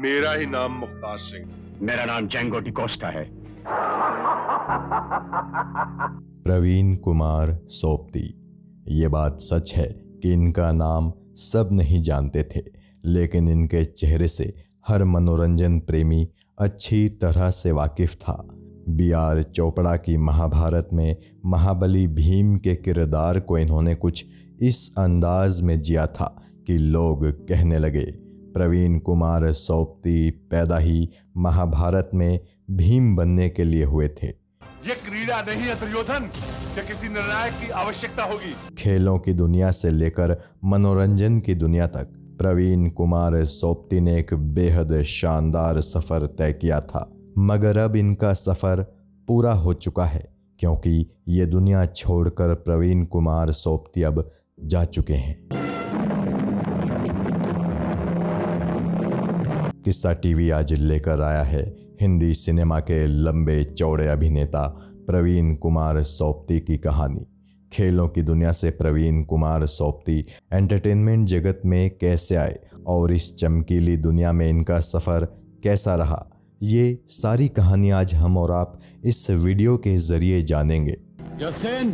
मेरा ही नाम मुख्तार सिंह। मेरा नाम जेंगो डिकोस्टा है। प्रवीण कुमार सोपती। ये बात सच है कि इनका नाम सब नहीं जानते थे लेकिन इनके चेहरे से हर मनोरंजन प्रेमी अच्छी तरह से वाकिफ था। बी आर चोपड़ा की महाभारत में महाबली भीम के किरदार को इन्होंने कुछ इस अंदाज में जिया था कि लोग कहने लगे प्रवीण कुमार सोपती पैदा ही महाभारत में भीम बनने के लिए हुए थे। ये क्रीड़ा नहीं है दुर्योधन कि किसी निर्णायक की आवश्यकता होगी। खेलों की दुनिया से लेकर मनोरंजन की दुनिया तक प्रवीण कुमार सोपती ने एक बेहद शानदार सफ़र तय किया था। मगर अब इनका सफ़र पूरा हो चुका है क्योंकि ये दुनिया छोड़कर प्रवीण कुमार सोपती अब जा चुके हैं। किस्सा टीवी आज लेकर आया है। हिंदी सिनेमा के लंबे चौड़े अभिनेता प्रवीण कुमार सोप्ती की कहानी। खेलों की दुनिया से प्रवीण कुमार सोप्ती एंटरटेनमेंट जगत में कैसे आए और इस चमकीली दुनिया में इनका सफ़र कैसा रहा। ये सारी कहानी आज हम और आप इस वीडियो के ज़रिए जानेंगे। जस्टिन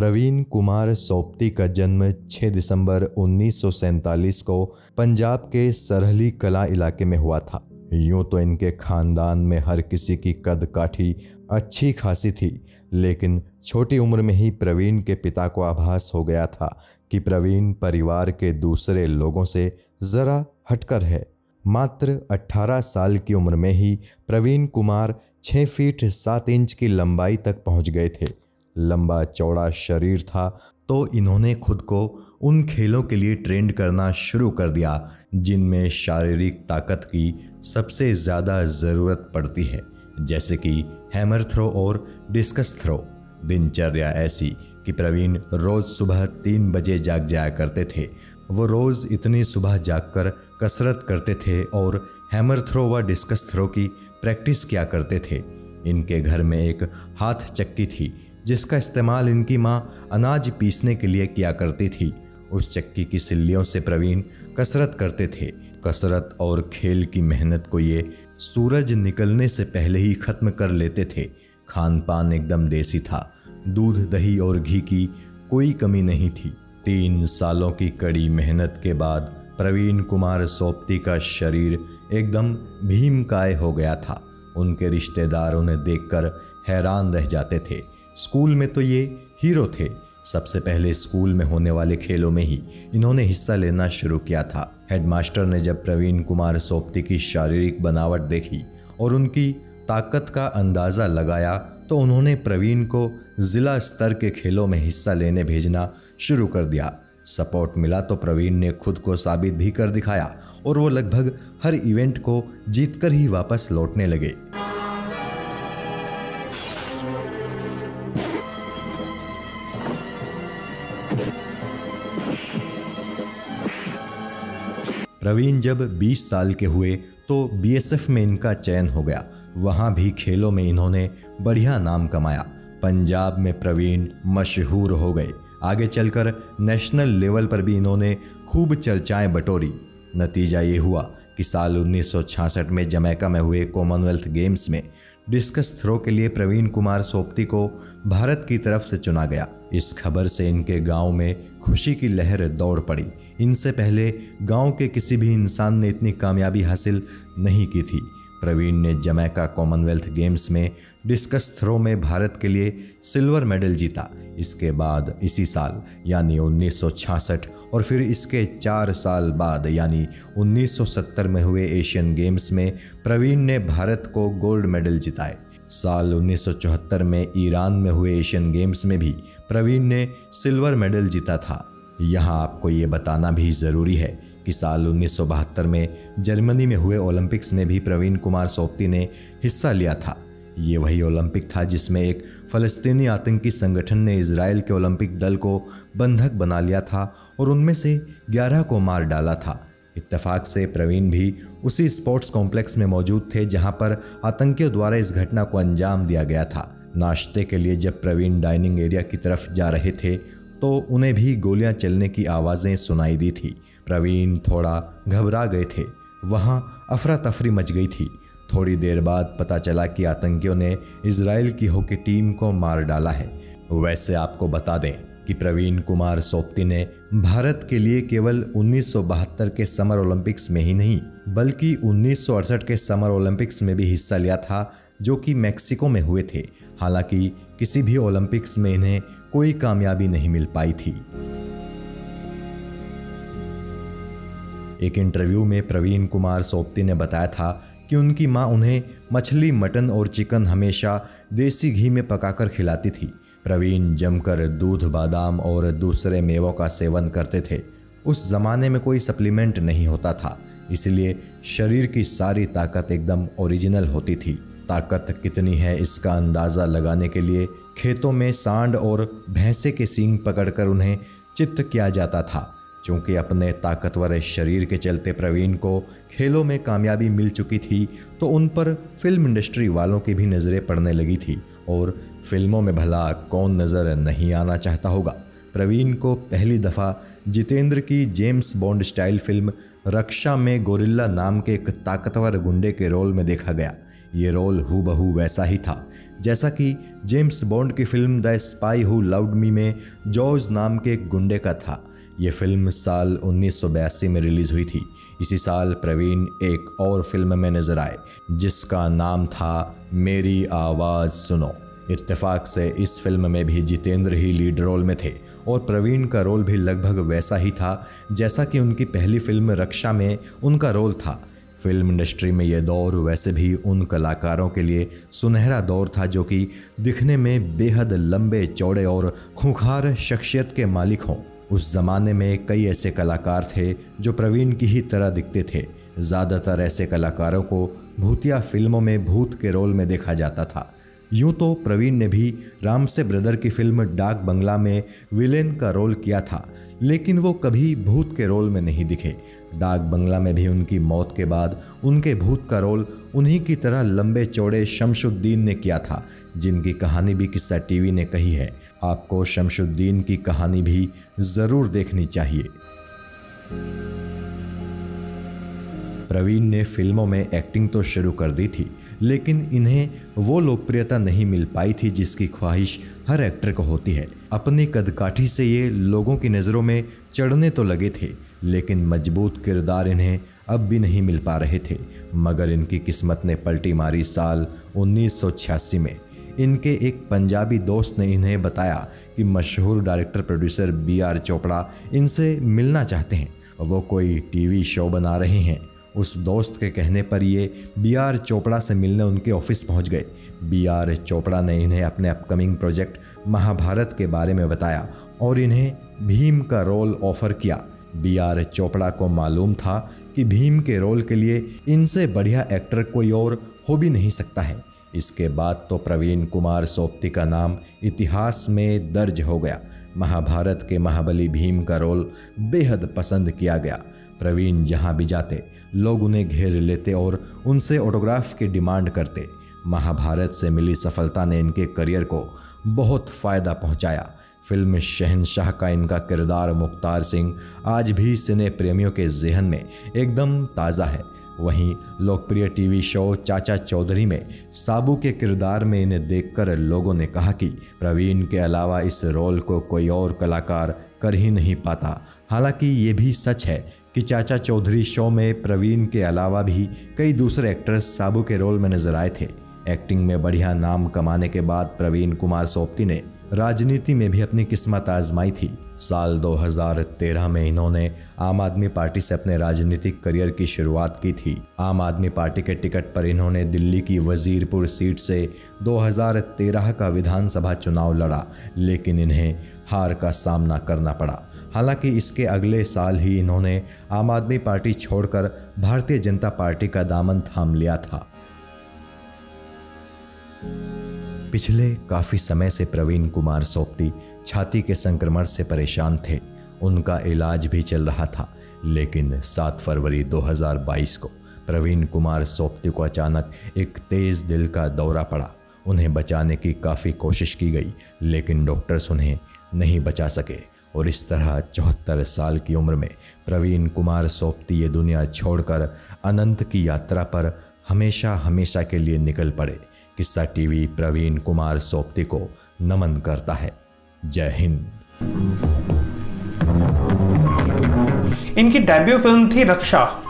प्रवीण कुमार सोप्ती का जन्म 6 दिसंबर उन्नीस सौ सैंतालीस को पंजाब के सरहली कला इलाके में हुआ था। यूँ तो इनके खानदान में हर किसी की कद काठी अच्छी खासी थी, लेकिन छोटी उम्र में ही प्रवीण के पिता को आभास हो गया था कि प्रवीण परिवार के दूसरे लोगों से ज़रा हटकर है। मात्र 18 साल की उम्र में ही प्रवीण कुमार 6 फीट 7 इंच की लंबाई तक पहुँच गए थे। लंबा चौड़ा शरीर था तो इन्होंने खुद को उन खेलों के लिए ट्रेंड करना शुरू कर दिया, जिनमें शारीरिक ताकत की सबसे ज़्यादा ज़रूरत पड़ती है, जैसे कि हैमर थ्रो और डिस्कस थ्रो। दिनचर्या ऐसी कि प्रवीण रोज़ सुबह तीन बजे जाग जाया करते थे। वो रोज़ इतनी सुबह जागकर कसरत करते थे और हैमर थ्रो व डिस्कस थ्रो की प्रैक्टिस किया करते थे। इनके घर में एक हाथ चक्की थी जिसका इस्तेमाल इनकी माँ अनाज पीसने के लिए किया करती थी। उस चक्की की सिल्लियों से प्रवीण कसरत करते थे। कसरत और खेल की मेहनत को ये सूरज निकलने से पहले ही ख़त्म कर लेते थे। खान पान एकदम देसी था। दूध, दही और घी की कोई कमी नहीं थी। तीन सालों की कड़ी मेहनत के बाद प्रवीण कुमार सोपती का शरीर एकदम भीमकाय हो गया था। उनके रिश्तेदार उन्हें देखकर हैरान रह जाते थे। स्कूल में तो ये हीरो थे। सबसे पहले स्कूल में होने वाले खेलों में ही इन्होंने हिस्सा लेना शुरू किया था। हेडमास्टर ने जब प्रवीण कुमार सोप्ती की शारीरिक बनावट देखी और उनकी ताकत का अंदाज़ा लगाया तो उन्होंने प्रवीण को ज़िला स्तर के खेलों में हिस्सा लेने भेजना शुरू कर दिया। सपोर्ट मिला तो प्रवीण ने खुद को साबित भी कर दिखाया और वो लगभग हर इवेंट को जीतकर ही वापस लौटने लगे। प्रवीण जब 20 साल के हुए तो बीएसएफ में इनका चयन हो गया। वहाँ भी खेलों में इन्होंने बढ़िया नाम कमाया। पंजाब में प्रवीण मशहूर हो गए। आगे चलकर नेशनल लेवल पर भी इन्होंने खूब चर्चाएँ बटोरी। नतीजा ये हुआ कि साल 1966 में जमैका में हुए कॉमनवेल्थ गेम्स में डिस्कस थ्रो के लिए प्रवीण कुमार सोपती को भारत की तरफ़ से चुना गया। इस खबर से इनके गाँव में खुशी की लहर दौड़ पड़ी। इनसे पहले गाँव के किसी भी इंसान ने इतनी कामयाबी हासिल नहीं की थी। प्रवीण ने जमैका कॉमनवेल्थ गेम्स में डिस्कस थ्रो में भारत के लिए सिल्वर मेडल जीता। इसके बाद इसी साल, यानी 1966 और फिर इसके चार साल बाद, यानी 1970 में हुए एशियन गेम्स में प्रवीण ने भारत को गोल्ड मेडल जिताए। साल 1974 में ईरान में हुए एशियन गेम्स में भी प्रवीण ने सिल्वर मेडल जीता था। यहाँ आपको ये बताना भी ज़रूरी है कि साल 1972 में जर्मनी में हुए ओलंपिक्स में भी प्रवीण कुमार सोप्ती ने हिस्सा लिया था। ये वही ओलंपिक था जिसमें एक फ़लस्तीनी आतंकी संगठन ने इसराइल के ओलंपिक दल को बंधक बना लिया था और उनमें से 11 को मार डाला था। इत्तेफाक से प्रवीण भी उसी स्पोर्ट्स कॉम्प्लेक्स में मौजूद थे जहाँ पर आतंकियों द्वारा इस घटना को अंजाम दिया गया था। नाश्ते के लिए जब प्रवीण डाइनिंग एरिया की तरफ़ जा रहे थे तो उन्हें भी गोलियाँ चलने की आवाज़ें सुनाई दी थी। प्रवीण थोड़ा घबरा गए थे। वहाँ अफरा तफरी मच गई थी। थोड़ी देर बाद पता चला कि आतंकियों ने इसराइल की हॉकी टीम को मार डाला है। वैसे आपको बता दें कि प्रवीण कुमार सोप्ती ने भारत के लिए केवल 1972 के समर ओलंपिक्स में ही नहीं, बल्कि 1968 के समर ओलंपिक्स में भी हिस्सा लिया था, जो कि मैक्सिको में हुए थे। हालाँकि किसी भी ओलंपिक्स में इन्हें कोई कामयाबी नहीं मिल पाई थी। एक इंटरव्यू में प्रवीण कुमार सोप्ती ने बताया था कि उनकी माँ उन्हें मछली, मटन और चिकन हमेशा देसी घी में पकाकर खिलाती थी। प्रवीण जमकर दूध, बादाम और दूसरे मेवों का सेवन करते थे। उस जमाने में कोई सप्लीमेंट नहीं होता था, इसलिए शरीर की सारी ताकत एकदम ओरिजिनल होती थी। ताकत कितनी है इसका अंदाज़ा लगाने के लिए खेतों में सांड और भैंसे के सींग पकड़कर उन्हें चित्त किया जाता था। चूँकि अपने ताकतवर शरीर के चलते प्रवीण को खेलों में कामयाबी मिल चुकी थी तो उन पर फ़िल्म इंडस्ट्री वालों की भी नज़रें पड़ने लगी थी और फ़िल्मों में भला कौन नज़र नहीं आना चाहता होगा। प्रवीण को पहली दफ़ा जितेंद्र की James Bond style film Raksha में गोरिल्ला नाम के एक ताकतवर गुंडे के रोल में देखा गया। ये रोल हूबहू वैसा ही था। जैसा कि जेम्स बॉन्ड की film the spy who loved me में जॉर्ज नाम के एक गुंडे का था। ये फ़िल्म साल उन्नीस सौ बयासी में रिलीज़ हुई थी। इसी साल प्रवीण एक और फ़िल्म में नज़र आए, जिसका नाम था मेरी आवाज़ सुनो। इत्तेफाक से इस फ़िल्म में भी जितेंद्र ही लीड रोल में थे और प्रवीण का रोल भी लगभग वैसा ही था, जैसा कि उनकी पहली फ़िल्म रक्षा में उनका रोल था। फ़िल्म इंडस्ट्री में यह दौर वैसे भी उन कलाकारों के लिए सुनहरा दौर था जो कि दिखने में बेहद लंबे, चौड़े और खूंखार शख्सियत के मालिक हों। उस ज़माने में कई ऐसे कलाकार थे जो प्रवीण की ही तरह दिखते थे। ज़्यादातर ऐसे कलाकारों को भूतिया फ़िल्मों में भूत के रोल में देखा जाता था। यूँ तो प्रवीण ने भी राम से ब्रदर की फ़िल्म डाक बंगला में विलेन का रोल किया था, लेकिन वो कभी भूत के रोल में नहीं दिखे। डाक बंगला में भी उनकी मौत के बाद उनके भूत का रोल उन्हीं की तरह लंबे चौड़े शमशुद्दीन ने किया था, जिनकी कहानी भी किस्सा टीवी ने कही है। आपको शमशुद्दीन की कहानी भी ज़रूर देखनी चाहिए। प्रवीण ने फ़िल्मों में एक्टिंग तो शुरू कर दी थी, लेकिन इन्हें वो लोकप्रियता नहीं मिल पाई थी जिसकी ख्वाहिश हर एक्टर को होती है। अपनी कदकाठी से ये लोगों की नज़रों में चढ़ने तो लगे थे, लेकिन मज़बूत किरदार इन्हें अब भी नहीं मिल पा रहे थे, मगर इनकी किस्मत ने पलटी मारी साल उन्नीस सौ छियासी में। इनके एक पंजाबी दोस्त ने इन्हें बताया कि मशहूर director producer B R Chopra इनसे मिलना चाहते हैं। वो कोई टीवी शो बना रहे हैं उस दोस्त के कहने पर ये बी आर चोपड़ा से मिलने उनके ऑफ़िस पहुँच गए। बी आर चोपड़ा ने इन्हें अपने अपकमिंग प्रोजेक्ट महाभारत के बारे में बताया और इन्हें भीम का रोल ऑफ़र किया। बी आर चोपड़ा को मालूम था कि भीम के रोल के लिए इनसे बढ़िया एक्टर कोई और हो भी नहीं सकता है। इसके बाद तो प्रवीण कुमार सोप्ती का नाम इतिहास में दर्ज हो गया। महाभारत के महाबली भीम का रोल बेहद पसंद किया गया। प्रवीण जहाँ भी जाते, लोग उन्हें घेर लेते और उनसे ऑटोग्राफ की डिमांड करते। महाभारत से मिली सफलता ने इनके करियर को बहुत फ़ायदा पहुँचाया। फ़िल्म शहनशाह का इनका किरदार मुख्तार सिंह आज भी सिने प्रेमियों के जहन में एकदम ताज़ा है। वहीं लोकप्रिय टीवी शो चाचा चौधरी में साबू के किरदार में इन्हें देखकर लोगों ने कहा कि प्रवीण के अलावा इस रोल को कोई और कलाकार कर ही नहीं पाता। हालाँकि ये भी सच है कि चाचा चौधरी शो में प्रवीण के अलावा भी कई दूसरे एक्टर्स साबू के रोल में नज़र आए थे। एक्टिंग में बढ़िया नाम कमाने के बाद प्रवीण कुमार सोपती ने राजनीति में भी अपनी किस्मत आजमाई थी। साल 2013 में इन्होंने आम आदमी पार्टी से अपने राजनीतिक करियर की शुरुआत की थी। आम आदमी पार्टी के टिकट पर इन्होंने दिल्ली की वजीरपुर सीट से 2013 का विधानसभा चुनाव लड़ा, लेकिन इन्हें हार का सामना करना पड़ा। हालाँकि इसके अगले साल ही इन्होंने आम आदमी पार्टी छोड़कर भारतीय जनता पार्टी का दामन थाम लिया था। पिछले काफ़ी समय से प्रवीण कुमार सोपती छाती के संक्रमण से परेशान थे। उनका इलाज भी चल रहा था, लेकिन 7 फरवरी 2022 को प्रवीण कुमार सोपती को अचानक एक तेज़ दिल का दौरा पड़ा। उन्हें बचाने की काफ़ी कोशिश की गई, लेकिन डॉक्टर्स उन्हें नहीं बचा सके। और इस तरह चौहत्तर साल की उम्र में प्रवीण कुमार सोपती ये दुनिया छोड़कर अनंत की यात्रा पर हमेशा हमेशा के लिए निकल पड़े। किस्सा टीवी प्रवीण कुमार सोपती को नमन करता है। जय हिंद। इनकी डेब्यू फ़िल्म थी रक्षा।